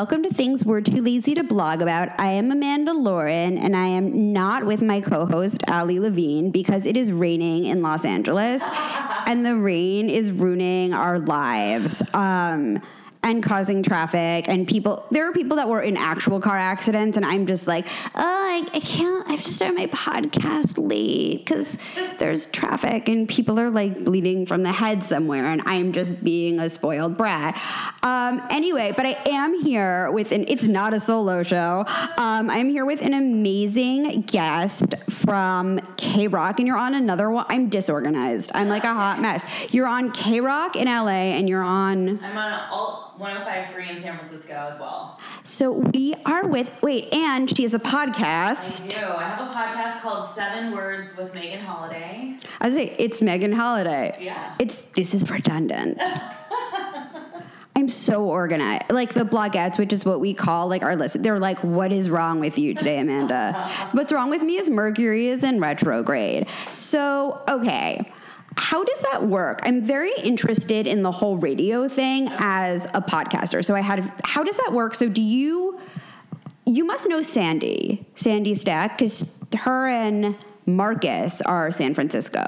welcome to Things We're Too Lazy to Blog About. I am Amanda Lauren, and I am not with my co host, Ali Levine, because it is raining in Los Angeles, and the rain is ruining our lives. Um, and causing traffic and people there are people that were in actual car accidents and i'm just like oh i, I can't i have to start my podcast late because there's traffic and people are like bleeding from the head somewhere and i'm just being a spoiled brat. Um, anyway but i am here with an it's not a solo show. Um, i'm here with an amazing guest from KROQ and you're on another one i'm disorganized. I'm like a hot mess. You're on KROQ in la and you're on I'm on alt 105.3 in San Francisco as well. So we are with wait, and she has a podcast. I do. I have a podcast called Seven Words with Megan Holiday. I was say it's Megan Holiday. Yeah. It's this is redundant. I'm so organized. Like the blogettes, which is what we call like our list. They're like, "What is wrong with you today, Amanda?" What's wrong with me is Mercury is in retrograde. So okay. How does that work? I'm very interested in the whole radio thing as a podcaster. So I had how does that work? So do you you must know Sandy, Sandy Stack, because her and Marcus are San Francisco.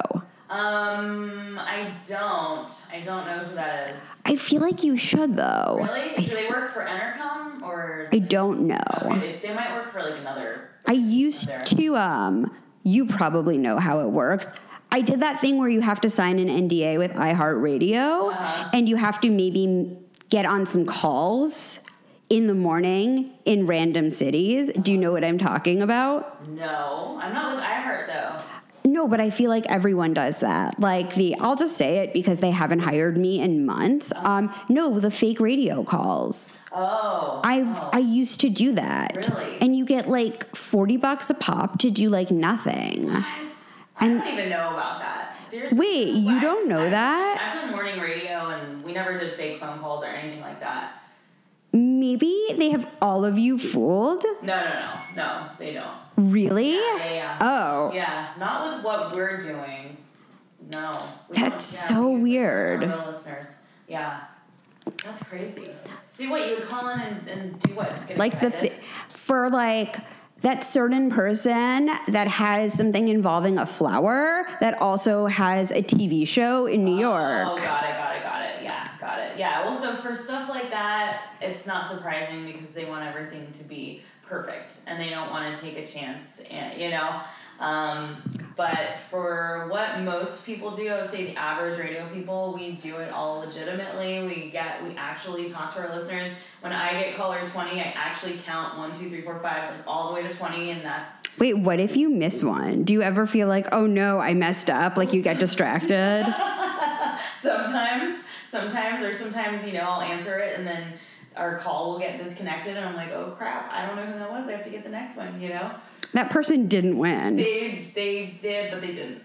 Um, I don't. I don't know who that is. I feel like you should though. Really? Do they work for Entercom or? I don't know. Okay, they, they might work for like another. I used There. to um you probably know how it works. I did that thing where you have to sign an NDA with iHeartRadio Uh-huh. and you have to maybe get on some calls in the morning in random cities. Do you know what I'm talking about? No, I'm not with iHeart though. No, but I feel like everyone does that. Like the, I'll just say it because they haven't hired me in months. Um, no, the fake radio calls. Oh. I oh. I used to do that, Really? and you get like forty bucks a pop to do like nothing. What? I don't even know about that. Seriously. Wait, you don't know I- that? I've done morning radio and we never did fake phone calls or anything like that. Maybe they have all of you fooled. No, no, no, no, they don't. Really? Yeah, yeah, yeah. Oh, Yeah, not with what we're doing. No. We That's yeah, so we use it for weird. listeners. Yeah. That's crazy. See what you would call in and, and do what? Like the th- for like that certain person that has something involving a flower that also has a TV show in New oh, York. Oh, got it, got it, got it. Yeah, got it. Yeah. Well, so for stuff like that, it's not surprising because they want everything to be perfect and they don't want to take a chance, and you know. Um, but for what most people do, I would say the average radio people, we do it all legitimately. We get, we actually talk to our listeners. When I get caller twenty, I actually count one, two, three, four, five, like all the way to twenty, and that's Wait, what if you miss one? Do you ever feel like, oh no, I messed up? Like you get distracted? sometimes sometimes or sometimes you know i'll answer it and then our call will get disconnected and i'm like oh crap i don't know who that was i have to get the next one you know that person didn't win. they they did but they didn't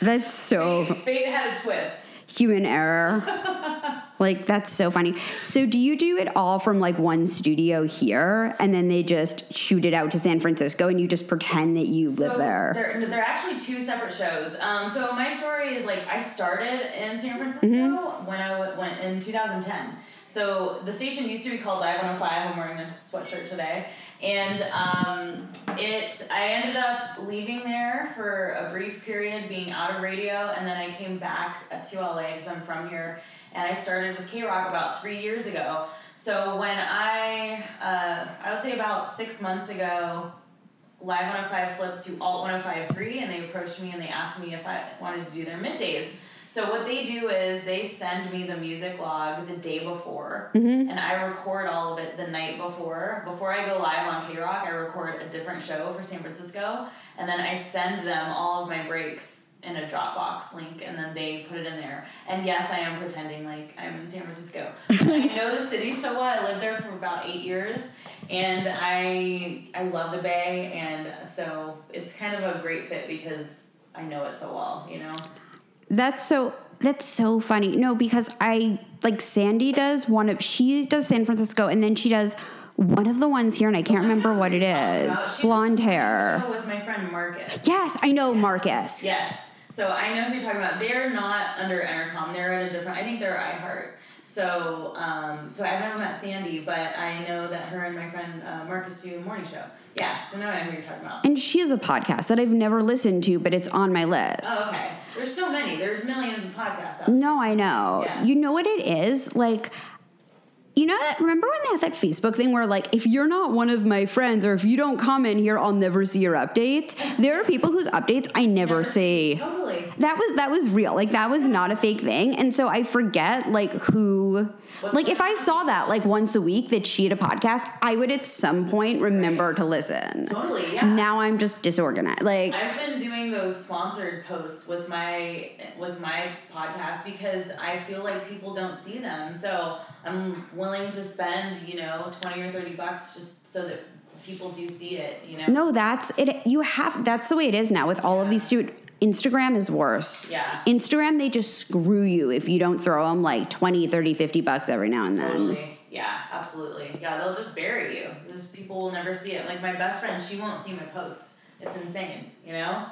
That's so fate, fate had a twist human error. like that's so funny. So do you do it all from like one studio here and then they just shoot it out to San Francisco and you just pretend that you live so there? They're, they're actually two separate shows. Um, so my story is like I started in San Francisco Mm-hmm. when I w- went in 2010. So the station used to be called Live 105. I'm wearing a sweatshirt today, and um, it I ended up leaving there for a brief period, being out of radio, and then I came back to LA because I'm from here, and I started with KROQ about three years ago. So when I uh, I would say about six months ago, Live 105 flipped to Alt 105.3 and they approached me and they asked me if I wanted to do their middays. So what they do is they send me the music log the day before and I record all of it the night before. Before I go live on KROQ, I record a different show for San Francisco and then I send them all of my breaks in a Dropbox link and then they put it in there. And yes, I am pretending like I'm in San Francisco. I know the city so well. I lived there for about eight years and I I love the Bay, and so it's kind of a great fit because I know it so well, you know. That's so that's so funny. No, because I like Sandy does one of she does San Francisco and then she does one of the ones here and I can't remember what it is. Uh, Blonde was on a hair. with my friend Marcus. Yes, I know Marcus. Yes. So I know who you're talking about. They're not under Entercom. They're at a different. I think they're iHeart. So, um, so I've never met Sandy, but I know that her and my friend uh, Marcus do a morning show. Yeah, so now I know who you're talking about. And she has a podcast that I've never listened to, but it's on my list. Oh, okay. There's so many. There's millions of podcasts out there. No, I know. Yeah. You know what it is? Like, you know that remember when they had that Facebook thing where like if you're not one of my friends or if you don't comment here, I'll never see your updates. There are people whose updates I never, Never see. Totally. That was that was real. Like that was not a fake thing. And so I forget like who like if I saw that like once a week that she had a podcast, I would at some point remember to listen. Totally, yeah. Now I'm just disorganized. Like I've been doing those sponsored posts with my with my podcast because I feel like people don't see them. So I'm willing to spend, you know, twenty or thirty bucks just so that people do see it, you know? No, that's it. You have that's the way it is now with all of these student. Instagram is worse. Yeah. Instagram, they just screw you if you don't throw them like 20, 30, 50 bucks every now and then. Totally. Yeah, absolutely. Yeah, they'll just bury you. Just people will never see it. Like my best friend, she won't see my posts. It's insane, you know?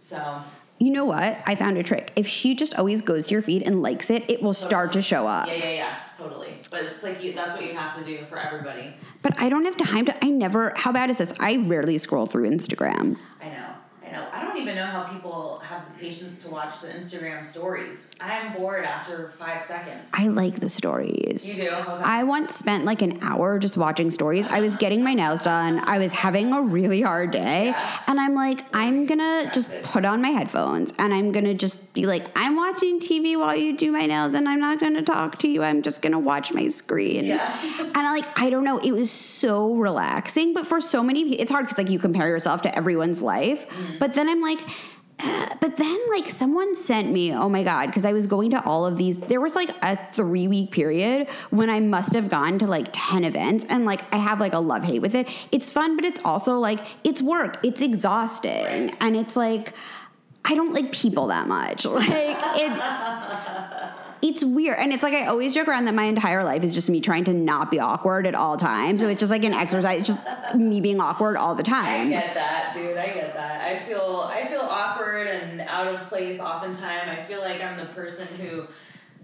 So You know what? I found a trick. If she just always goes to your feed and likes it, it will start to show up. yeah, yeah, yeah, totally. But it's like you that's what you have to do for everybody. But I don't have time to, I never, how bad is this? I rarely scroll through Instagram. I know. I know. I don't even know how people patience to watch the Instagram stories. I'm bored after five seconds. I like the stories. You do? Okay. I once spent like an hour just watching stories. I was getting my nails done. I was having a really hard day. Yeah. And I'm like, I'm gonna just put on my headphones and I'm gonna just be like, I'm watching TV while you do my nails and I'm not gonna talk to you. I'm just gonna watch my screen. Yeah. and I like, I don't know, it was so relaxing. But for so many, it's hard because like you compare yourself to everyone's life. Mm-hmm. But then I'm like, but then like someone sent me oh my god because i was going to all of these there was like a three week period when i must have gone to like 10 events and like i have like a love hate with it. It's fun but it's also like it's work. It's exhausting. And it's like i don't like people that much. Like it it's weird and it's like i always joke around that my entire life is just me trying to not be awkward at all times so it's just like an exercise it's just me being awkward all the time. I get that, dude. I get that. I feel I feel awkward and out of place oftentimes. I feel like I'm the person who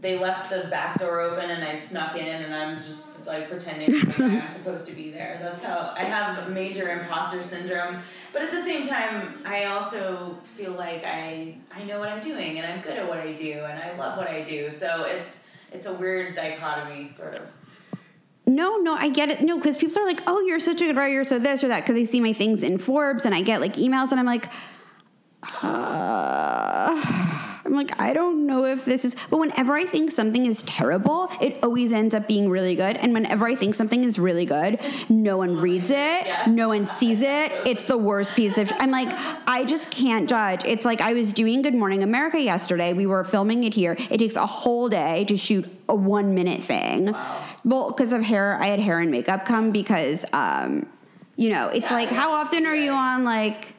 they left the back door open and I snuck in and I'm just like pretending like I'm supposed to be there. That's how I have major imposter syndrome. But at the same time, I also feel like I I know what I'm doing and I'm good at what I do and I love what I do. So it's it's a weird dichotomy sort of. No, no, I get it. No, because people are like, "Oh, you're such a good writer, so this or that," because they see my things in Forbes, and I get like emails, and I'm like, uh, I'm like, I don't know if this is. But whenever I think something is terrible, it always ends up being really good. And whenever I think something is really good, no one reads it, Yeah. no one sees it. It's the worst piece of. I'm like, I just can't judge. It's like I was doing Good Morning America yesterday. We were filming it here. It takes a whole day to shoot a one minute thing. Wow. Well, because of hair, I had hair and makeup come because, um, you know, it's Yeah, like, yeah. how often are you on like?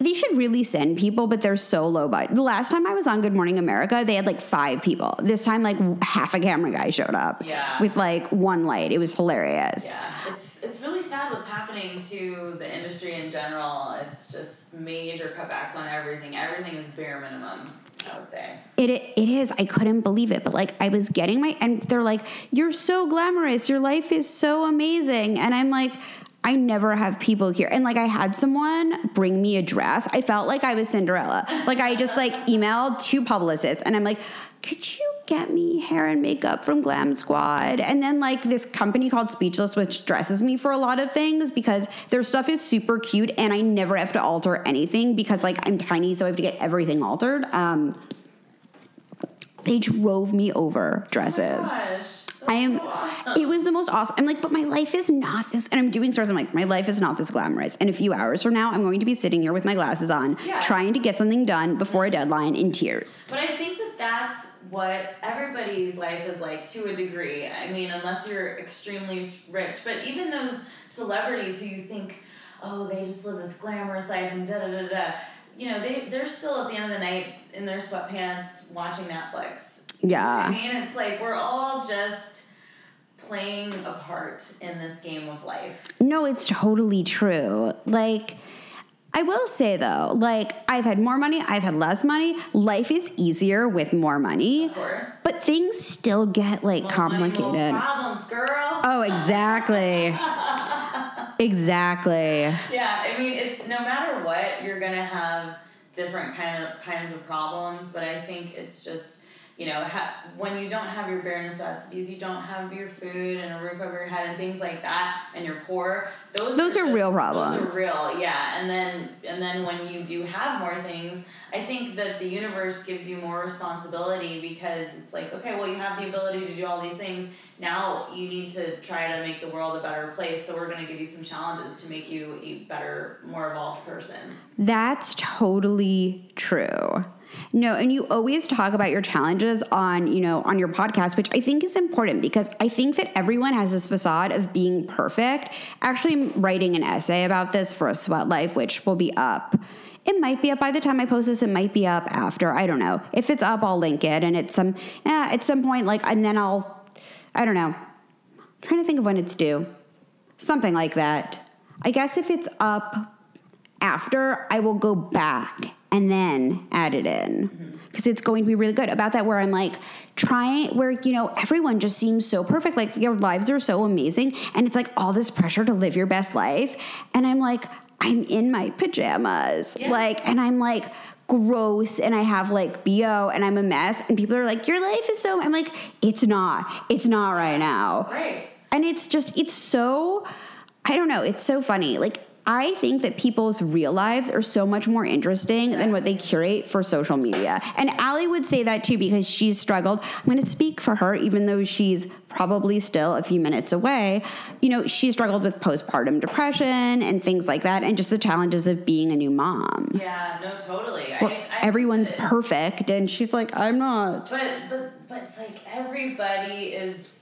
They should really send people, but they're so low budget. The last time I was on Good Morning America, they had like five people. This time, like half a camera guy showed up Yeah. with like one light. It was hilarious. Yeah, it's it's really sad what's happening to the industry in general. It's just major cutbacks on everything. Everything is bare minimum. I would say. It, it is. I couldn't believe it. But like, I was getting my, and they're like, you're so glamorous. Your life is so amazing. And I'm like, I never have people here. And like, I had someone bring me a dress. I felt like I was Cinderella. Like, I just like emailed two publicists and I'm like, could you get me hair and makeup from Glam Squad? And then like this company called Speechless, which dresses me for a lot of things because their stuff is super cute and I never have to alter anything because like I'm tiny, so I have to get everything altered. Um, they drove me over dresses. That's I am. awesome. It was the most awesome. I'm like, but my life is not this. And I'm doing stories. I'm like, my life is not this glamorous. And a few hours from now, I'm going to be sitting here with my glasses on, Yeah. trying to get something done before a deadline in tears. But I think that that's what everybody's life is like to a degree. I mean, unless you're extremely rich, but even those celebrities who you think, oh, they just live this glamorous life and da da da da. You know, they they're still at the end of the night in their sweatpants watching Netflix. Yeah. I mean, it's like we're all just playing a part in this game of life. No, it's totally true. Like, I will say though, like I've had more money, I've had less money. Life is easier with more money, Of course. but things still get like More money, more complicated. problems, girl. Oh, exactly. exactly. Yeah, I mean, it's no matter what, you're gonna have different kind of kinds of problems. But I think it's just you know ha- when you don't have your bare necessities, you don't have your food and a roof over your head and things like that, and you're poor. Those Those are just- real Those problems. are real, yeah. And then and then when you do have more things, I think that the universe gives you more responsibility because it's like, okay, well, you have the ability to do all these things. Now you need to try to make the world a better place. So we're going to give you some challenges to make you a better, more evolved person. That's totally true. No, and you always talk about your challenges on, you know, on your podcast, which I think is important because I think that everyone has this facade of being perfect. Actually, I'm writing an essay about this for a sweat life, which will be up. It might be up by the time I post this. It might be up after. I don't know. If it's up, I'll link it, and it's some yeah, at some point, like, and then I'll, I don't know. I'm trying to think of when it's due. Something like that. I guess if it's up after, I will go back and then add it in mm-hmm. because it's going to be really good about that. Where I'm like trying, where you know everyone just seems so perfect, like your lives are so amazing, and it's like all this pressure to live your best life, and I'm like, I'm in my pajamas, Yeah. like, and I'm like gross and I have like BO and I'm a mess. And people are like your life is so I'm like it's not. It's not right now. Right. and it's just it's so i don't know it's so funny. Like i think that people's real lives are so much more interesting than what they curate for social media. And Ali would say that too because she's struggled. I'm going to speak for her even though she's probably still a few minutes away. You know she struggled with postpartum depression and things like that and just the challenges of being a new mom. Yeah, no, totally. I, I everyone's perfect and she's like i'm not. But but but it's like everybody is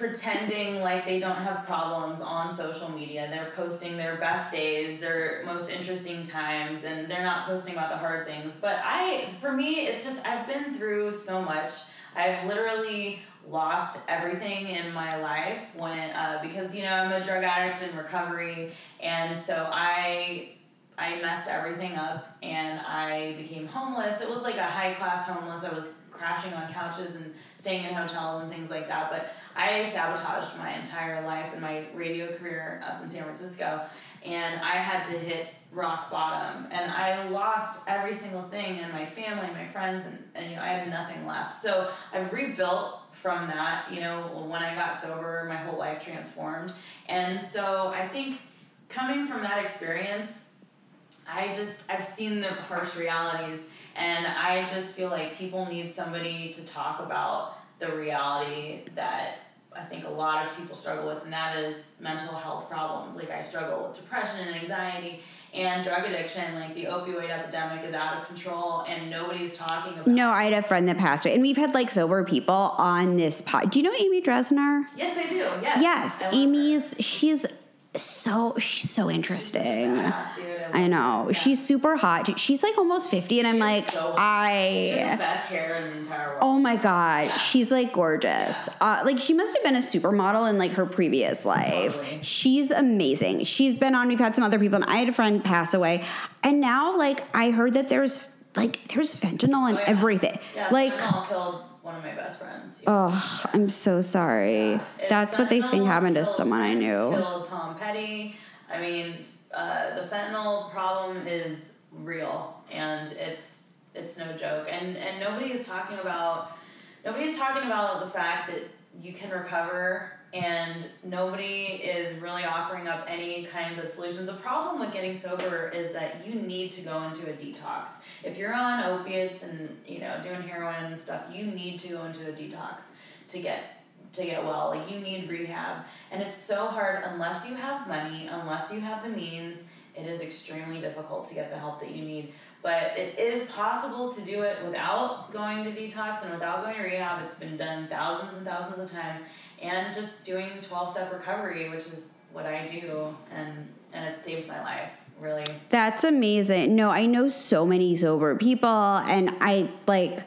pretending like they don't have problems on social media. They're posting their best days, their most interesting times, and they're not posting about the hard things. But I, for me, it's just I've been through so much. I've literally lost everything in my life when uh, because you know I'm a drug addict in recovery, and so I I messed everything up and I became homeless. It was like a high class homeless. I was crashing on couches and staying in hotels and things like that. But I sabotaged my entire life and my radio career up in San Francisco. And I had to hit rock bottom. And I lost every single thing and my family, my friends, and, and you know, I had nothing left. So I've rebuilt from that, you know, when I got sober, my whole life transformed. And so I think coming from that experience, I just I've seen the harsh realities and I just feel like people need somebody to talk about the reality that I think a lot of people struggle with and that is mental health problems. Like I struggle with depression and anxiety and drug addiction. Like the opioid epidemic is out of control and nobody's talking about no i had a friend that passed away and we've had like sober people on this pod do you know amy dresner Yes I do, yes. Yes, I. Amy's. She's so she's so interesting. Badass, dude. love I know. She's super hot. She's like almost fifty, and I'm like, so hot. She has the I. best hair in the entire world. Oh my god, Yeah. she's like gorgeous. Uh, like she must have been a supermodel in like her previous life. Totally. She's amazing. She's been on. We've had some other people, and I had a friend pass away, and now like I heard that there's like there's fentanyl in Oh, yeah. everything. Yeah, like, fentanyl killed one of my best friends. oh, I'm so sorry. It- That's what they think happened to killed someone I knew. Killed Tom Petty. I mean, uh, the fentanyl problem is real, and it's it's no joke. And and nobody is talking about nobody's talking about the fact that you can recover, and nobody is really offering up any kinds of solutions. The problem with getting sober is that you need to go into a detox. If you're on opiates and you know doing heroin and stuff, you need to go into a detox to get to get well. Like you need rehab. And it's so hard unless you have money, unless you have the means, it is extremely difficult to get the help that you need. But it is possible to do it without going to detox and without going to rehab. It's been done thousands and thousands of times. And just doing 12 step recovery, which is what I do, and, and it saved my life, really. That's amazing. No, I know so many sober people, and I like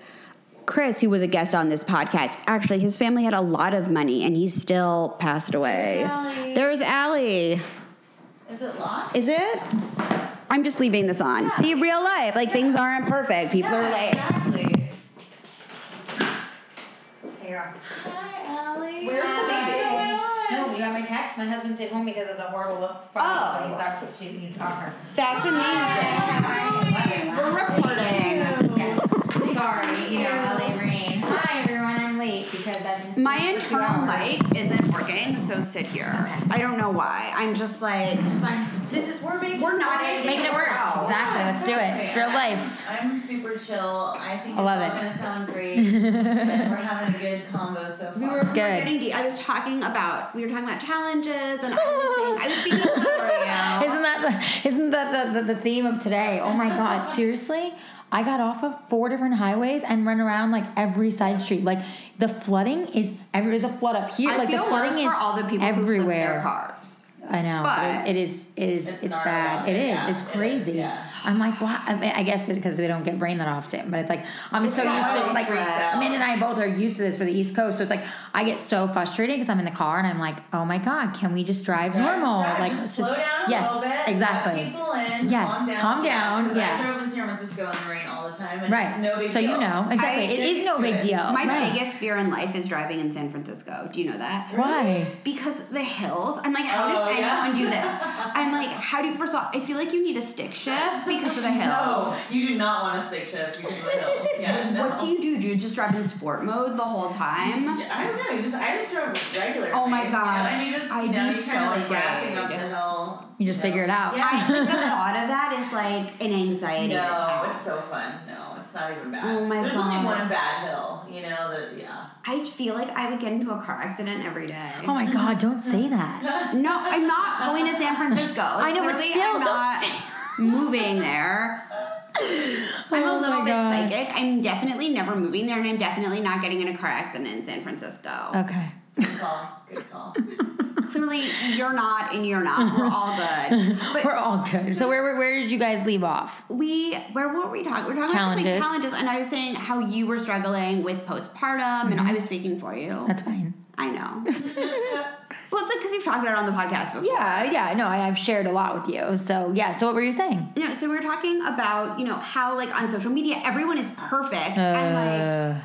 Chris, who was a guest on this podcast. Actually, his family had a lot of money, and he still passed away. There's Ali. There's Ali. Is it locked? Is it? I'm just leaving this on. See, real life, like things aren't perfect. People are like, exactly. Here. Hi, Ali. Where's the oh What's baby? going on? No, we got my text. My husband stayed home because of the horrible look. Oh. So he's got, she, he's got her. that's amazing. We're reporting. Yes. Sorry, you know, LA late because I've been My asleep for two internal mic isn't working, so sit here. Okay. I don't know why. I'm just like, It's fine. this is We're making we're not it. Making it work. Wow. Exactly. Let's do it. It's real life. I'm super chill. I think I love it's all it. gonna sound great. we're having a good combo so far. We were, we were Good. getting deep. I was talking about we were talking about challenges, and I was saying I was speaking for you. Isn't that the, isn't that the, the, the theme of today? Oh my god, seriously? I got off of four different highways and run around like every side street. Like the flooding is every the flood up here. I like feel the flooding worse is for all the people who flip everywhere. their cars. I know, But- it is it is It's it's, bad. It is. yeah, it's it is, crazy. yeah. I'm like, wow. I, mean, I guess because we don't get rain that often, but it's like I'm It's so used to like out. Amanda and I both are used to this for the East Coast, so it's like I get so frustrated because I'm in the car and I'm like, oh my god, can we just drive normal? drive, like just slow down a yes, little bit. exactly. People in. Yes, calm down. calm down, yeah. I drove in San Francisco in the rain all the time, and Right. it's no big so deal. you know exactly. I- it is no big deal. My right. biggest fear in life is driving in San Francisco. Do you know that? Why? Because the hills, I'm like, how Oh, does yeah. anyone do this? I'm like, how do you, first of all, I feel like you need a stick shift because of the hills. No, you do not want a stick shift because of the hills. Yeah, no. What do you do? Do you just drive in sport mode the whole time? I don't know. You just I just drive regular. Oh my? God. You know, and you just I'd you know be you so kind of like gassing up the hill. You just know. figure it out. Yeah. I think the thought of that is like an anxiety no, attack. it's so fun. No, it's not even bad. Oh my There's God. only one bad hill. You know that. Yeah. I feel like I would get into a car accident every day. Oh my god, don't say that. No, I'm not going to San Francisco. I know, but still, I'm don't not say- moving there. I'm a Oh little my bit God. psychic. I'm definitely never moving there, and I'm definitely not getting in a car accident in San Francisco. Okay. Good call. Good call. Clearly, you're not, and you're not. We're all good. But We're all good. So where where- where did you guys leave off? we, where were we talking? We're talking about just, like Challenges. challenges, and I was saying how you were struggling with postpartum, and I was speaking for you. Mm-hmm. That's fine. I know. well, it's like because you've talked about it on the podcast before. Yeah, yeah, no, I've shared a lot with you. So yeah, so what were you saying? You know, so we were talking about you know how like on social media everyone is perfect, and like Uh,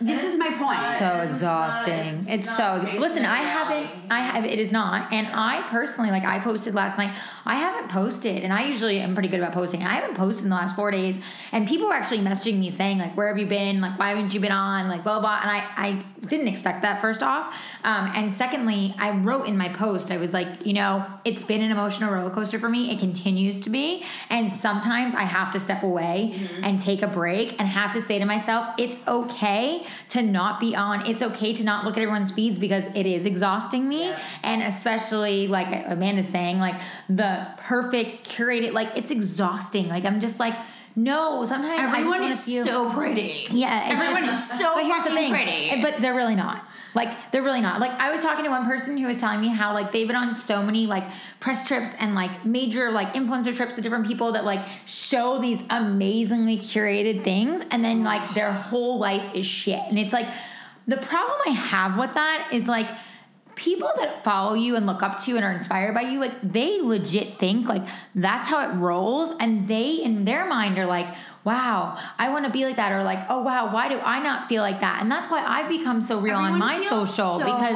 this is my point. so This is not- exhausting. it's It's, so listen. I haven't. I have. It is not. And I personally, like, I posted last night. I haven't posted, and I usually am pretty good about posting. I haven't posted in the last four days, and people were actually messaging me saying like, "Where have you been? Like, why haven't you been on? Like, blah blah." And I, I didn't expect that. First off, um, and secondly, I wrote in my post, I was like, you know, it's been an emotional roller coaster for me. It continues to be, and sometimes I have to step away and take a break and have to say to myself, it's okay to not be on. It's okay to not look at everyone's feeds because it is exhausting me, Yeah. and especially like Amanda's saying, like the perfect curated, like it's exhausting. Like I'm just like. No, sometimes Everyone is feel- so pretty. yeah, Everyone just- is so but here's the thing, pretty. eh, But they're really not. Like they're really not. Like I was talking to one person who was telling me how like they've been on so many like press trips and like major like influencer trips to different people that like show these amazingly curated things and then like their whole life is shit. And it's like the problem I have with that is like people that follow you and look up to you and are inspired by you, like they legit think like that's how it rolls. And they in their mind are like, wow, I want to be like that. Or like, oh wow, why do I not feel like that? And that's why I've become so real on my social so- because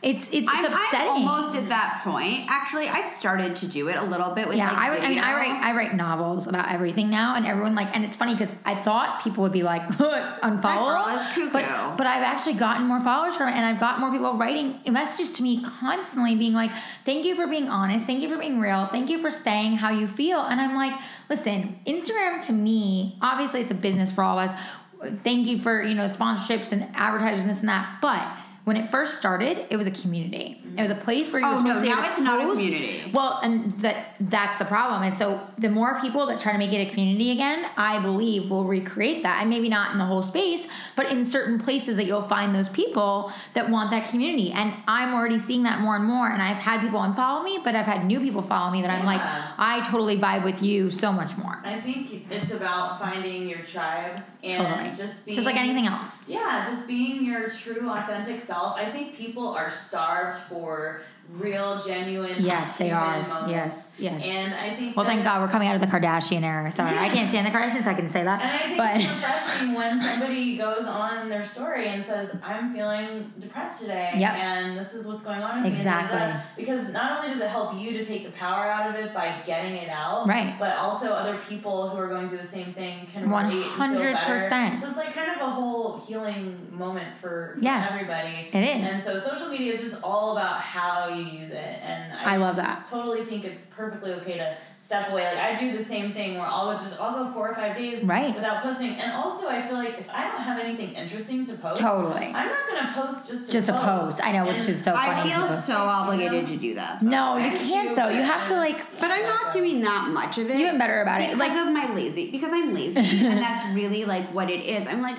it's it's, it's I'm, upsetting. I'm almost at that point. Actually, I've started to do it a little bit with yeah, like I, I mean, I write I write novels about everything now, and everyone like, and it's funny because I thought people would be like unfollow, girl is cuckoo. but but I've actually gotten more followers from it, and I've got more people writing messages to me constantly, being like, "Thank you for being honest, thank you for being real, thank you for saying how you feel," and I'm like, listen, Instagram to me, obviously, it's a business for all of us. Thank you for you know sponsorships and this and that, but. When it first started, it was a community. It was a place where you Oh, were no, supposed to be now able to it's not a community. Well, and that that's the problem is so the more people that try to make it a community again, I believe will recreate that. And maybe not in the whole space, but in certain places that you'll find those people that want that community. And I'm already seeing that more and more. And I've had people unfollow me, but I've had new people follow me that I'm like, I totally vibe with you so much more. I think it's about finding your tribe and Totally. just being Just like anything else. Yeah, just being your true, authentic self itself. I think people are starved for real, genuine. Yes, they are. Moments. Yes, yes. And I think. Well, thank God we're coming out of the Kardashian era. Sorry, I can't stand the Kardashians, so I can say that. And I think But it's refreshing when somebody goes on their story and says, "I'm feeling depressed today, Yep. and this is what's going on." with me," Exactly. that- because not only does it help you to take the power out of it by getting it out, Right. But also other people who are going through the same thing can feel better. 100%. So it's like kind of a whole healing moment for, for Yes, everybody. it is. And so social media is just all about how you use it, and I love that. totally think it's perfectly okay to step away. Like I do the same thing where I'll just I'll go four or five days Right. without posting. And also I feel like if I don't have anything interesting to post, Totally. I'm not gonna post just to Just a post. post. I know, which is so funny. I feel so obligated to do that. stuff. No, you I can't though. You have to like. But I'm not doing that much of it. You get better about it. because Like of my lazy. Because I'm lazy, and that's really like what it is. I'm like,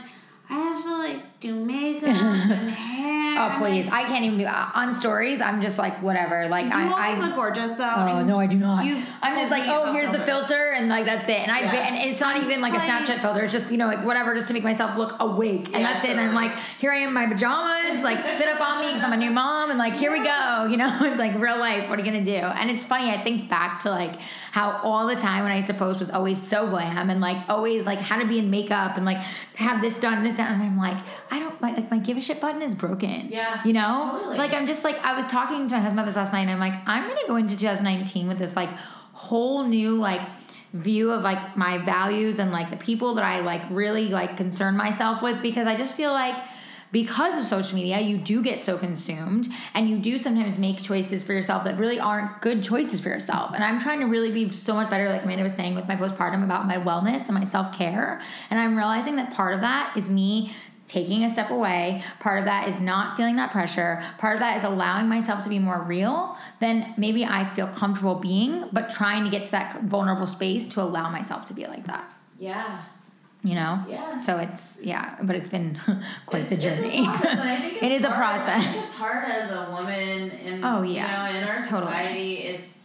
I have to like do makeup and hair. Oh please! I can't even do uh, on stories. I'm just like whatever. Like You I, always I look gorgeous though. Oh no, I do not. I'm just like, oh, here's the filter. and like that's it. And I Yeah. and it's not even like a Snapchat filter. It's just you know like whatever, just to make myself look awake, and Yeah, that's it. And I'm like, here I am in my pajamas, like spit up on me because I'm a new mom, and like here we go. You know, it's like real life. What are you gonna do? And it's funny. I think back to like how all the time when I used to post was always so glam and like always like how to be in makeup and like have this done, this done, and I'm like, I don't my, like my give a shit button is broken. Yeah, you know, totally. like I'm just like I was talking to my husband about this last night, and I'm like, I'm gonna go into 2019 with this like whole new like view of like my values and like the people that I like really like concern myself with because I just feel like because of social media, you do get so consumed and you do sometimes make choices for yourself that really aren't good choices for yourself. And I'm trying to really be so much better, like Amanda was saying with my postpartum, about my wellness and my self care. And I'm realizing that part of that is me taking a step away. Part of that is not feeling that pressure. Part of that is allowing myself to be more real than maybe I feel comfortable being, but trying to get to that vulnerable space to allow myself to be like that. Yeah. You know? Yeah. So it's, yeah, but it's been quite the It's- it's a journey. process, and I think it it's is a hard- I think process. it's hard as a woman in Oh, yeah. you know, in our Totally. society. It's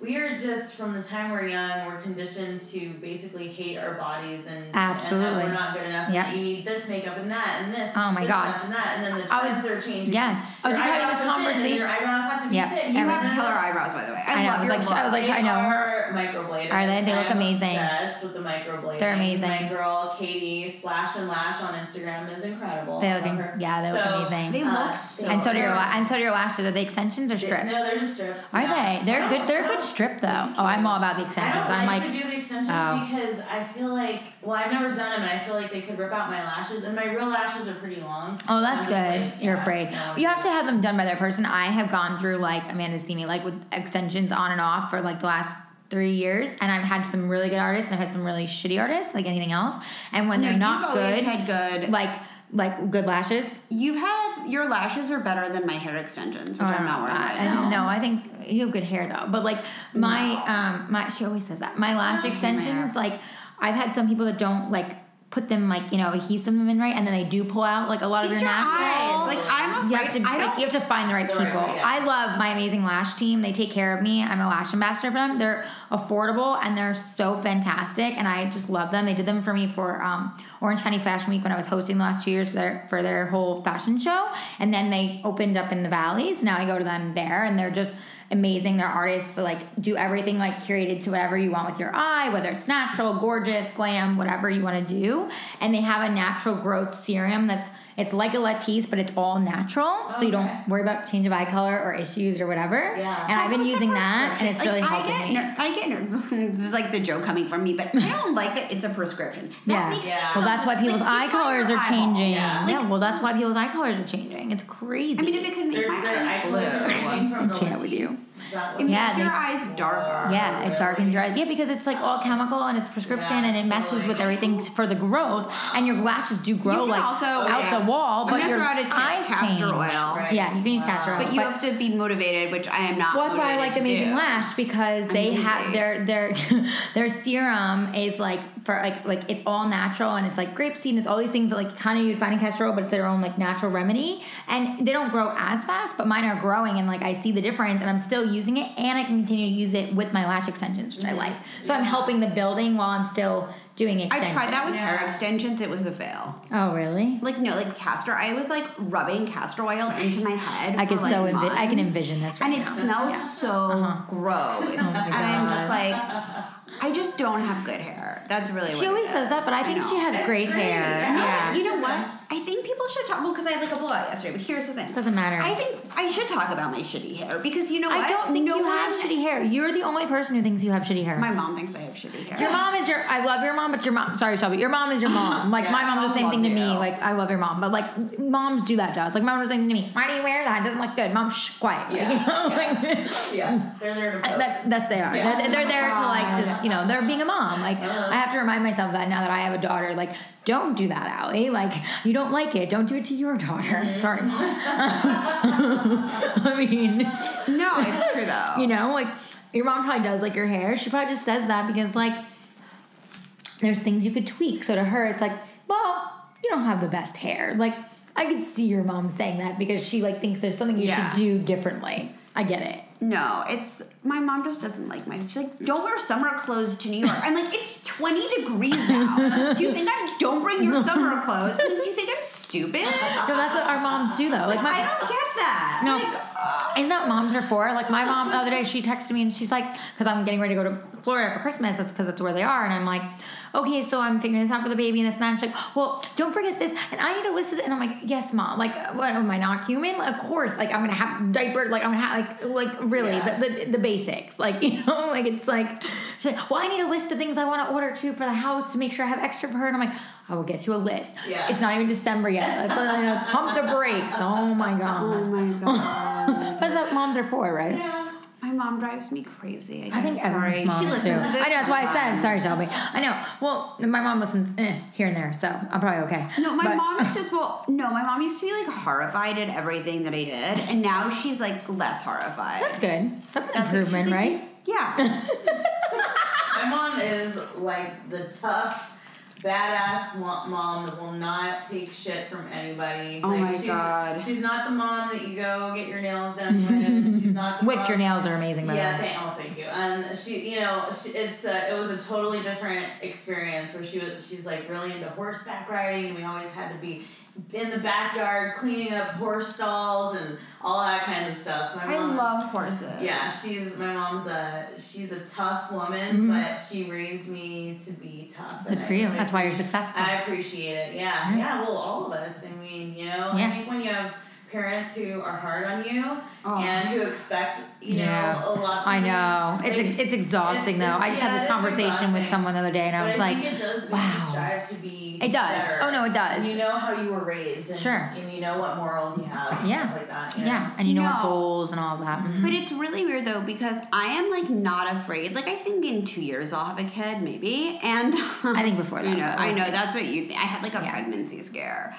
we are just from the time we're young, we're conditioned to basically hate our bodies and and Absolutely. that we're not good enough. Yep. And you need this makeup and that and this. Oh my this God. dress and that, and then the I was- trends are changing. yes. I was Your just having this are thin and conversation- Your eyebrows have to be Yep. thick. You have Everything. killer eyebrows, by the way. I, I know, love I was like- look. I was like, They I know. Are microbladed. Are they? They look I'm amazing. Obsessed with the microblading. They're amazing. My girl Katie Slash and Lash on Instagram is incredible. They look, love in- yeah, they look So, amazing. They Uh, look so. and so do your and so do your lashes. Are they extensions or strips? No, they're just strips. Are yeah. they? They're good. They're good don't- strip though. Oh, I'm all about the extensions. I don't I'm like, like, to do the extensions Oh. because I feel like well I've never done them and I feel like they could rip out my lashes and my real lashes are pretty long. Oh, that's good. like, You're yeah, afraid. no, you have to have them done by their person. I have gone through like Amanda's seen me like with extensions on and off for like the last three years, and I've had some really good artists and I've had some really shitty artists, like anything else. And when No, they're not good, had good. like like good lashes. You have your lashes are better than my hair extensions, which Oh, I'm know wearing right I- now. No, I think you have good hair though. But like my um my she always says that my lash I my extensions like I've had some people that don't like put them like you know adhesive them in right and then they do pull out like a lot of your your natural. eyes. Like I'm afraid. You have to I like, you have to find the right people. yeah. I love my amazing lash team. They take care of me. I'm a lash ambassador for them. They're affordable and they're so fantastic, and I just love them. They did them for me for um, Orange County Fashion Week when I was hosting the last two years for their for their whole fashion show, and then they opened up in the valleys. Now I go to them there, and they're just amazing. They're artists, so like do everything like curated to whatever you want with your eye, whether it's natural, gorgeous, glam, whatever you want to do. And they have a natural growth serum that's it's like a Latisse, but it's all natural, so you don't worry about change of eye color or issues or whatever. Yeah. And I've been using that, and it's really helping like, I me. get ner- I get ner- this is like the joke coming from me, but I don't like that it's a prescription. That Yeah. Yeah. Well, that's why people's Like, eye colors are changing. Yeah. Yeah. Well, that's why people's eye colors are changing. It's crazy. I mean, if it could make Their, my eyes colors are blue. coming from I can't with you. Latisse. Is that what It it Yeah, makes they- your eyes darker. Yeah, it darkens your eyes. Yeah, because it's like all chemical and it's prescription Yeah, and it messes totally. with everything for the growth. And your lashes do grow like also- out okay. the wall, I'm but gonna your throw out a tip, eyes castor change. oil. Right. Yeah, you can use Wow. castor oil. But you have to be motivated, which I am not. Well, that's why I like to Amazing do. Lash because they have their their their serum is like for like like it's all natural and it's like grapeseed and it's all these things that like kind of you'd find in castor oil, but it's their own like natural remedy. And they don't grow as fast, but mine are growing and like I see the difference and I'm still using it and I can continue to use it with my lash extensions, which I like. So I'm helping the building while I'm still doing it. I extensions. tried that with Yeah. hair extensions. It was a fail. Oh really? Like no, like castor. I was like rubbing castor oil into my head. I for, can like, so envi- I can envision this right and it smells Yeah. so Uh-huh. gross. Oh my and I'm just like, I just don't have good hair. That's really. What she always it says that, is. but I think know. she has It's great great, hair. yeah. Yeah. You know what? I think people should talk. Well, because I had like a blowout yesterday. But here's the thing. Doesn't matter. I think I should talk about my shitty hair because you know what? I don't think no you one, have shitty hair. You're the only person who thinks you have shitty hair. My mom thinks I have shitty hair. Your mom is your. I love your mom, but your mom. Sorry, Shelby. Your mom is your mom. Like Yeah, my mom does the same thing to me. you. Like I love your mom, but like moms do that to us. Like my mom was saying to me, "Why do you wear that? It doesn't look good." Mom, shh, quiet. Like, Yeah, you know, yeah. like, Yeah, they're there to poke. that, that's they are. Yeah. They're, they're there to like oh, just you know they're being a mom. Like. I have to remind myself that now that I have a daughter. Like don't do that, Ali. Like you don't like it. Don't do it to your daughter. Mm-hmm. Sorry. I mean. no, it's true though. You know, like your mom probably does like your hair. She probably just says that because like there's things you could tweak. So to her, it's like, well, you don't have the best hair. Like I could see your mom saying that because she like thinks there's something you Yeah. should do differently. I get it. No, it's my mom just doesn't like my. She's like, don't wear summer clothes to New York. I'm like, it's 20 degrees out. Do you think I don't bring your summer clothes? I mean, do you think I'm stupid? No, that's what our moms do though. Like my, I don't get that. No. Like, Isn't that what moms are for? Like my mom the other day, she texted me and she's like, because I'm getting ready to go to Florida for Christmas. That's because that's where they are. And I'm like, okay, so I'm figuring this out for the baby and this and that. And she's like, well, don't forget this. And I need to list of it. And I'm like, yes, mom. Like, what am I not human? Of course. Like I'm gonna have diaper. Like I'm gonna have like like really Yeah. the, the the basics. Like you know, like it's like, she's like, well, I need a list of things I want to order too for the house to make sure I have extra for her. And I'm like. I will get you a list. Yeah. It's not even December yet. Let's uh, pump the brakes. Oh my god. oh my god. That's what moms are for, right? yeah. My mom drives me crazy. I, I think guess. everyone's sorry. moms she listens too. to this. I know that's why I said sorry, Shelby. I know. Well, my mom listens eh, here and there, so I'm probably okay. No, my But- mom is just well. No, my mom used to be like horrified at everything that I did, and now she's like less horrified. That's good. That's an That's improvement, like, right? Yeah. My mom is like the tough, badass mom that will not take shit from anybody. Oh like, my she's, God. She's not the mom that you go get your nails done with. She's not the Which mom- your nails are amazing, by Yeah, the way. thank, oh, thank you. And she, you know, she, it's a, it was a totally different experience where she was, she's like really into horseback riding, and we always had to be in the backyard cleaning up horse stalls and all that kind of stuff. My I mom, love horses. Yeah, she's my mom's a she's a tough woman, Mhm. but she raised me to be tough. Good for I you. really That's why you're successful. I appreciate it. Yeah, Yeah. yeah. Well, all of us. I mean, you know, Yeah. I think when you have parents who are hard on you Oh. and who expect, you Yeah. know, a lot. From I you, know. It's like, it's exhausting it's- though. I just yeah, had this it's conversation with someone the other day and I but was I like, think it does wow. strive to be. It does. better. Oh no, it does. You know how you were raised, and, Sure. and you know what morals you have, and Yeah. stuff like that. you know? yeah, and you know what goals and all of that. Mhm. But it's really weird though because I am like not afraid. Like I think in two years I'll have a kid maybe, and I think before you that, know I know that's what you. I had like a Yeah. pregnancy scare.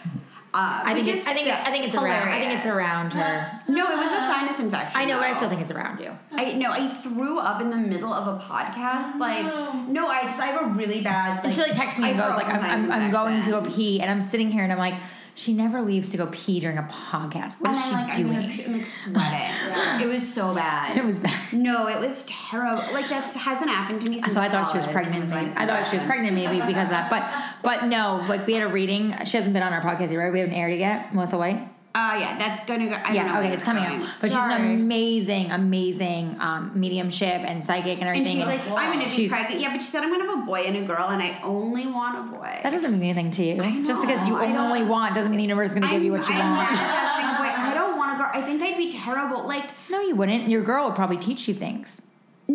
Uh, I think it's I think I think it's around I think it's around her. No, it was a sinus infection. I know, but I though. still think it's around you. I no, I threw up in the middle of a podcast. Like no, I just I have a really bad. Like, And she like texts me and I goes throw like, up I'm, sinus I'm, I'm going to a infection. pee, and I'm sitting here and I'm like, she never leaves to go pee during a podcast. What and is she like, doing? I'm, like sweating. Yeah. It was so bad. it was bad. No, it was terrible. Like that hasn't happened to me since. So I thought she was pregnant. was, like, I thought she was pregnant maybe because of that. But but no, like we had a reading. She hasn't been on our podcast yet, right? We haven't aired it yet. Melissa White. Uh, yeah, that's gonna go. I don't know yeah, okay, it's coming going. out. But she's an amazing, amazing um, mediumship and psychic and And everything. she's like, I'm gonna be She's- pregnant. Yeah, but she said I'm gonna have a boy and a girl, and I only want a boy. that doesn't mean anything to you. Just because you know, I don't- only want doesn't mean the universe is going to give you what you I'm want. I don't want a girl. I think I'd be terrible. Like, No, you wouldn't. Your girl would probably teach you things.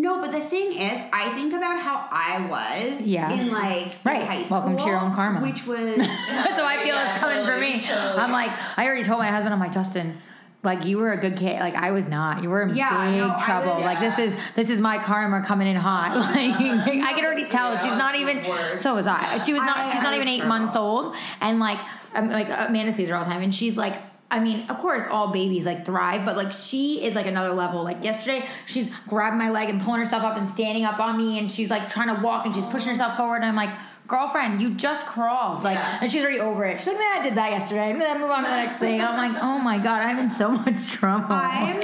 No, but the thing is, I think about how I was Yeah. in like Right. high school. Welcome to your own karma. Which was That's how I feel Yeah, it's coming for me. totally. I'm like, I already told my husband, I'm like, Justin, like you were a good kid. Like I was not. You were in Yeah, big no, trouble. was- like this is this is my karma coming in hot. Like I can already tell Yeah, she's not even. So was I. She was not. I- she's I not even eight months old, and like um, like Amanda sees her all the time, and she's like. I mean, of course, all babies like thrive, but like she is like another level. Like yesterday, she's grabbing my leg and pulling herself up and standing up on me, and she's like trying to walk and she's pushing herself forward. And I'm like, girlfriend, you just crawled. Like, Yeah. and she's already over it. She's like, man, I did that yesterday. Nah, move on to the next thing. I'm like, oh my god, I'm in so much trouble. I'm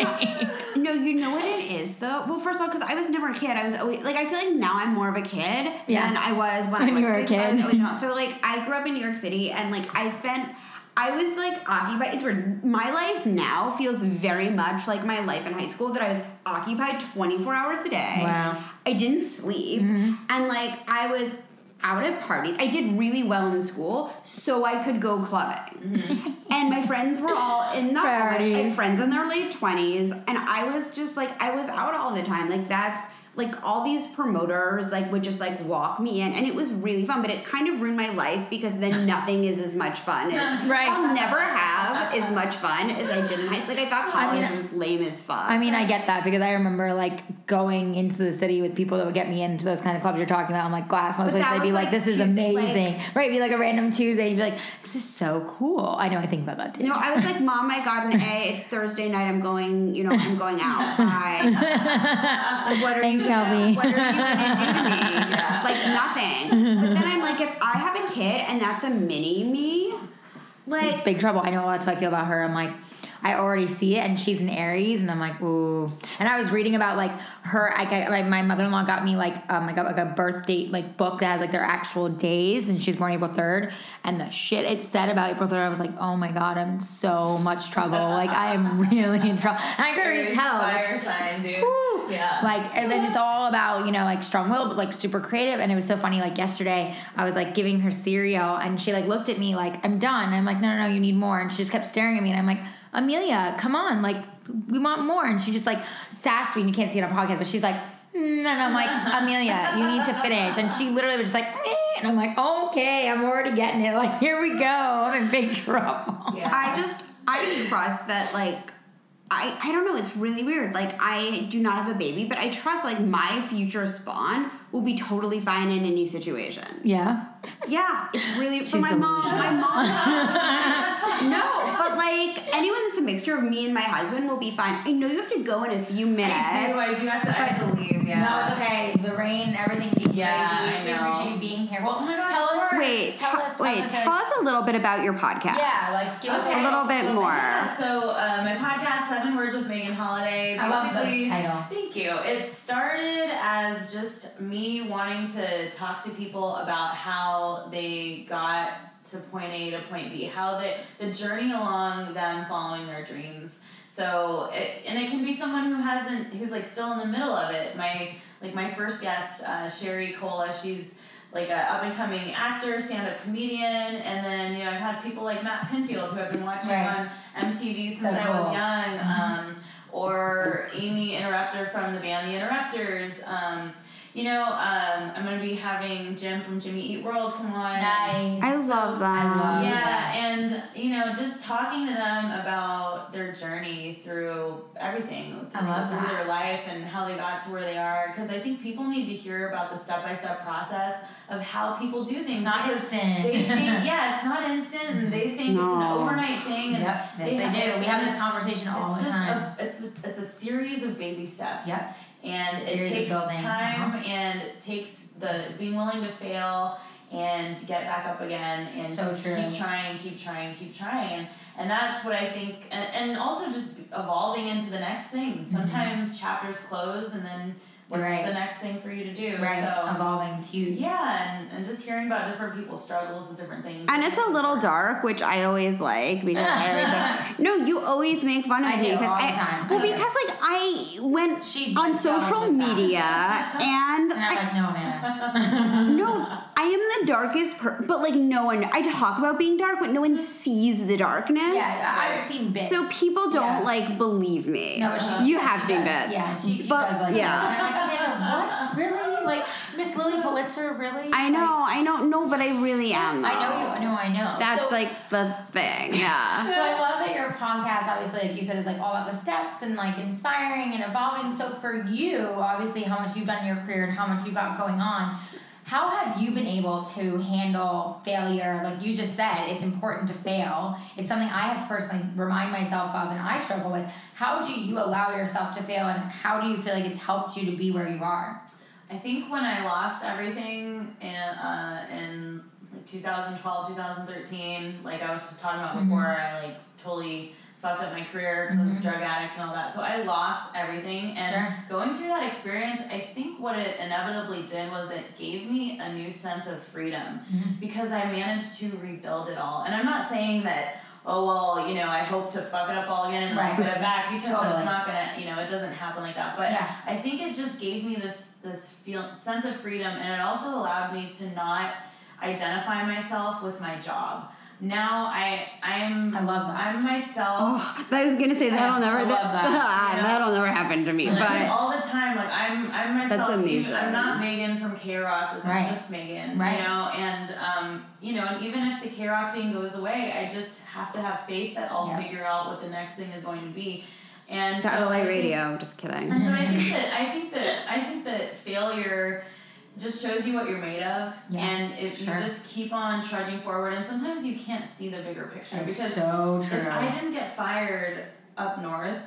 no, you know what it is though. Well, first of all, because I was never a kid, I was always like I feel like now I'm more of a kid Yeah. than I was when, I was you were a I was kid. always not. So like I grew up in New York City, and like I spent. I was like occupied. It's weird. My life now feels very much like my life in high school. That I was occupied twenty four hours a day. Wow. I didn't sleep, mm-hmm. and like I was out at parties. I did really well in school, so I could go clubbing. Mm-hmm. and my friends were all in my- my friends in their late twenties, and I was just like I was out all the time. Like that's like all these promoters like would just like walk me in, and it was really fun. But it kind of ruined my life because then nothing is as much fun. As, Right. I'll never have as much fun as I did in high. Like I thought I college mean, was lame as fuck. I mean, I get that because I remember like going into the city with people that would get me into those kind of clubs you're talking about. I'm like glass one But place. that I'd be like, like, this is Tuesday, like- amazing. right? Be like a random Tuesday. You'd be like, this is so cool. I know. I think about that too. No, I was like, Mom, I got an A. It's Thursday night. I'm going, you know, I'm going out. Bye. Like, what are Thanks, you gonna, Shelby. What are you gonna do to me? Yeah. Like nothing. But then I'm like, if I have a kid and that's a mini me, like Big trouble. I know that's how I feel about her. I'm like, I already see it, and she's an Aries, and I'm like, ooh. And I was reading about like her. I got, my, my mother in law got me like um like a, like a birth date like book that has like their actual days, and she's born April third. And the shit it said about April third, I was like, oh my god, I'm in so much trouble. Like I am really in trouble, and I could already tell. like, Fire she's- sign, dude. Woo! Yeah. Like, and then it's all about, you know, like strong will, but like super creative. And it was so funny. Like, yesterday, I was like giving her cereal, and she like looked at me like, I'm done. And I'm like, no, no, no, you need more. And she just kept staring at me. And I'm like, Amelia, come on. Like, we want more. And she just like sassed me. And you can't see it on podcast, but she's like, mm, and I'm like, Amelia, you need to finish. And she literally was just like, "Eh." and I'm like, okay, I'm already getting it. Like, here we go. I'm in big trouble. yeah. I just I trust that like I I don't know. It's really weird. Like I do not have a baby, but I trust like my future spawn will be totally fine in any situation. Yeah. Yeah, it's really for She's my mom. My mom. no, but like anyone that's a mixture of me and my husband will be fine. I know you have to go in a few minutes. I do. I do have to. I have to leave. Yeah. No, it's okay. The rain, everything being Yeah, crazy. I We know. appreciate you being here. Well, Oh my gosh, tell us. Wait, tell t- us. wait. tell us, a little bit about your podcast. Yeah, like give us Okay. a little bit more. Yeah, so uh, my podcast, Seven Words with Megan Holiday. I love the title. Thank you. It started as just me wanting to talk to people about how they got to point A to point B, how they the journey along them following their dreams. So, it, and it can be someone who hasn't, who's like still in the middle of it. My like my first guest, uh, Sherry Cola, she's like an up and coming actor, stand up comedian, and then you know I've had people like Matt Pinfield who I've been watching Right. on MTV since So I was cool. young, um, or Aimee Interrupter from the band The Interrupters. Um, you know, um, I'm gonna be having Jim from Jimmy Eat World come on. Nice. I love that. I love Yeah, and you know, just talking to them about their journey through everything, I through, love through that. their life and how they got to where they are. Because I think people need to hear about the step by step process of how people do things. It's not instant. They think, yeah, it's not instant, and they think it's an overnight thing. And Yep. Yes, they they, have- do. We have this conversation all it's the just time. a it's it's a series of baby steps. Yep. And it takes time uh-huh. and it takes the being willing to fail and to get back up again and So just true. keep trying, keep trying, keep trying. And that's what I think and, and also just evolving into the next thing. Sometimes chapters close and then what's. Right. the next thing for you to do. right. So Evolving is huge. yeah, and, and just hearing about different people's struggles with different things. And it's a little dark, which I always like because I always like. No, you always make fun of I me because I time. well because like I went She on social doubles it back. media and And I'm I, like, no, man. No, I am the darkest, per- but like no one. I talk about being dark, but no one sees the darkness. yeah, I've seen bits. So people don't Yeah. like believe me. No, she, you have seen does. bits. Yeah, she, she but does like yeah. that. And I'm like, what? Really? Like Miss Lilly Pulitzer? Really? I know, I know, no, but I really am. Like, I know you. I know. I know. That's So- like the thing. Yeah. So I love that your podcast, obviously, like you said, is like all about the steps and like inspiring and evolving. So for you, obviously, how much you've done in your career and how much you've got going on, how have you been able to handle failure? Like you just said, it's important to fail. It's something I have personally remind myself of and I struggle with. How do you allow yourself to fail and how do you feel like it's helped you to be where you are? I think when I lost everything in uh, in like 2012, 2013, like I was talking about Mm-hmm. before, I like totally fucked up my career because I was a drug addict and all that. So I lost everything, and Sure. going through that experience, I think what it inevitably did was it gave me a new sense of freedom Mm-hmm. because I managed to rebuild it all. And I'm not saying that. Oh well, you know, I hope to fuck it up all again and Right. I'll put it back because Totally. that's not gonna, you know, it doesn't happen like that. But Yeah. I think it just gave me this this feel sense of freedom, and it also allowed me to not identify myself with my job. Now I I'm I love that. I'm myself. Oh, I was gonna say that'll never I love that. Ah, yeah. that'll never happen to me. Like, But all the time, like I'm, I'm myself. amazing. I'm not Megan from KROQ. Like Right. I'm just Megan. Right. You know, and um, you know, and even if the KROQ thing goes away, I just have to have faith that I'll Yeah. figure out what the next thing is going to be. And so satellite think- radio, just kidding. and so I think that I think that I think that failure just shows you what you're made of, Yeah, and if sure. you just keep on trudging forward, and sometimes you can't see the bigger picture It's because so true. if I didn't get fired up north,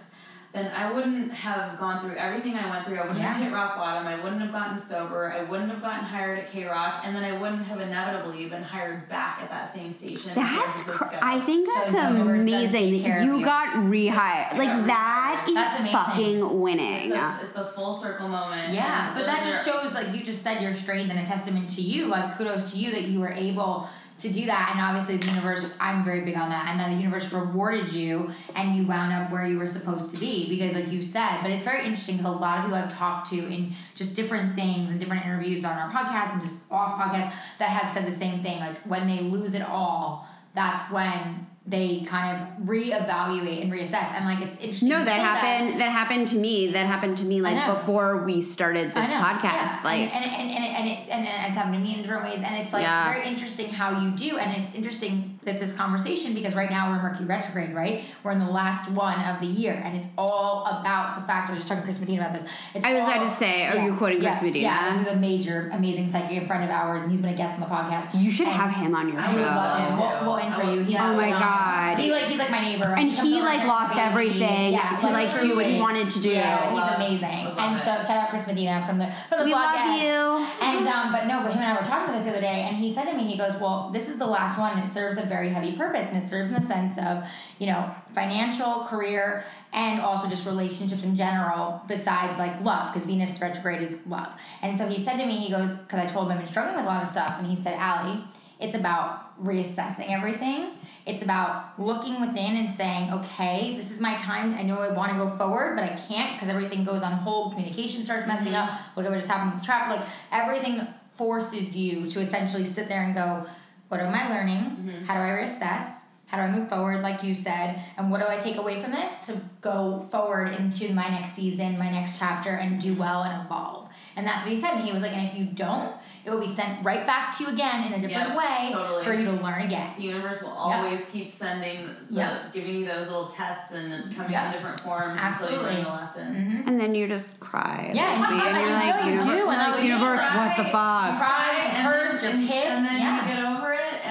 then I wouldn't have gone through everything I went through. I wouldn't have hit rock bottom. I wouldn't have gotten sober. I wouldn't have gotten hired at KROQ, and then I wouldn't have inevitably been hired back at that same station. That's cr- I think that's does amazing that you got rehired. Like that That's fucking winning. it's a, it's a full circle moment. Yeah, but that just are- shows, like you just said, your strength and a testament to you. Like kudos to you that you were able to do that, and obviously the universe. I'm very big on that, and then the universe rewarded you, and you wound up where you were supposed to be because, like you said. But it's very interesting because a lot of people I've talked to in just different things and different interviews on our podcast and just off podcasts that have said the same thing. Like when they lose it all, that's when they kind of reevaluate and reassess. And like it's interesting. No, that happened. That. happened to me. That happened to me like before we started this podcast. yeah. Like and and, and, and, it, and, it, and it's happened to me in different ways and it's like Yeah. very interesting how you do and it's interesting that this conversation because right now we're in Mercury retrograde right we're in the last one of the year and it's all about the fact I was just talking to Chris Medina about this it's I was all- about to say, are you quoting Chris yeah, Medina? yeah he's a major amazing psychic friend of ours and he's been a guest on the podcast you should And have him on your I show. would love love him. We'll- we'll intro you. He's- Oh my no. God. he like he's like my neighbor and comes he like lost to everything yeah, to like do what he wanted to do. yeah he's amazing and so shout out Chris Medina from the from the we podcast love you. and um, but no, but him and I were talking about this the other day, and he said to me, he goes, "Well, this is the last one, and it serves a very heavy purpose, and it serves in the sense of, you know, financial, career, and also just relationships in general. Besides like love, because Venus retrograde is love. And so he said to me, he goes, because I told him I've been struggling with a lot of stuff, and he said, Ali, it's about reassessing everything. It's about looking within and saying, okay, this is my time. I know I want to go forward, but I can't because everything goes on hold. Communication starts messing mm-hmm. up. Look at what just happened with trap. Like everything forces you to essentially sit there and go, what am I learning? How do I reassess? How do I move forward, like you said? And what do I take away from this to go forward into my next season, my next chapter, and do well and evolve? And that's what he said. And he was like, and if you don't, it will be sent right back to you again in a different Yeah, way totally. for you to learn again. The universe will always keep sending, the, Yeah. giving you those little tests and coming Yeah. in different forms until Absolutely. you learn the lesson. Mm-hmm. And then you just cry. Yeah, and, and you- and you're I like, know you universe, do, and like, like, you universe, what the cry. fuck? Cry, And cursed, then- you're pissed. And then yeah. you get over it,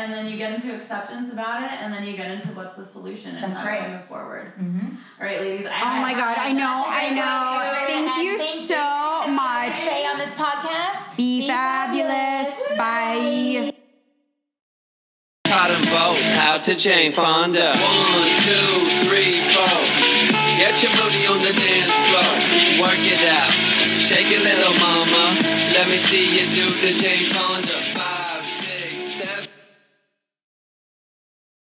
and then you get into acceptance about it, and then you get into what's the solution and That's how right. I move forward. mm-hmm. All right, ladies. I Oh my god, I know, I know. Thank you so much. Say on this podcast. Be fabulous. Bye. Taught them both how to Jane Fonda. One, two, three, four. Get your booty on the dance floor. Work it out. Shake it, little mama. Let me see you do the Jane Fonda.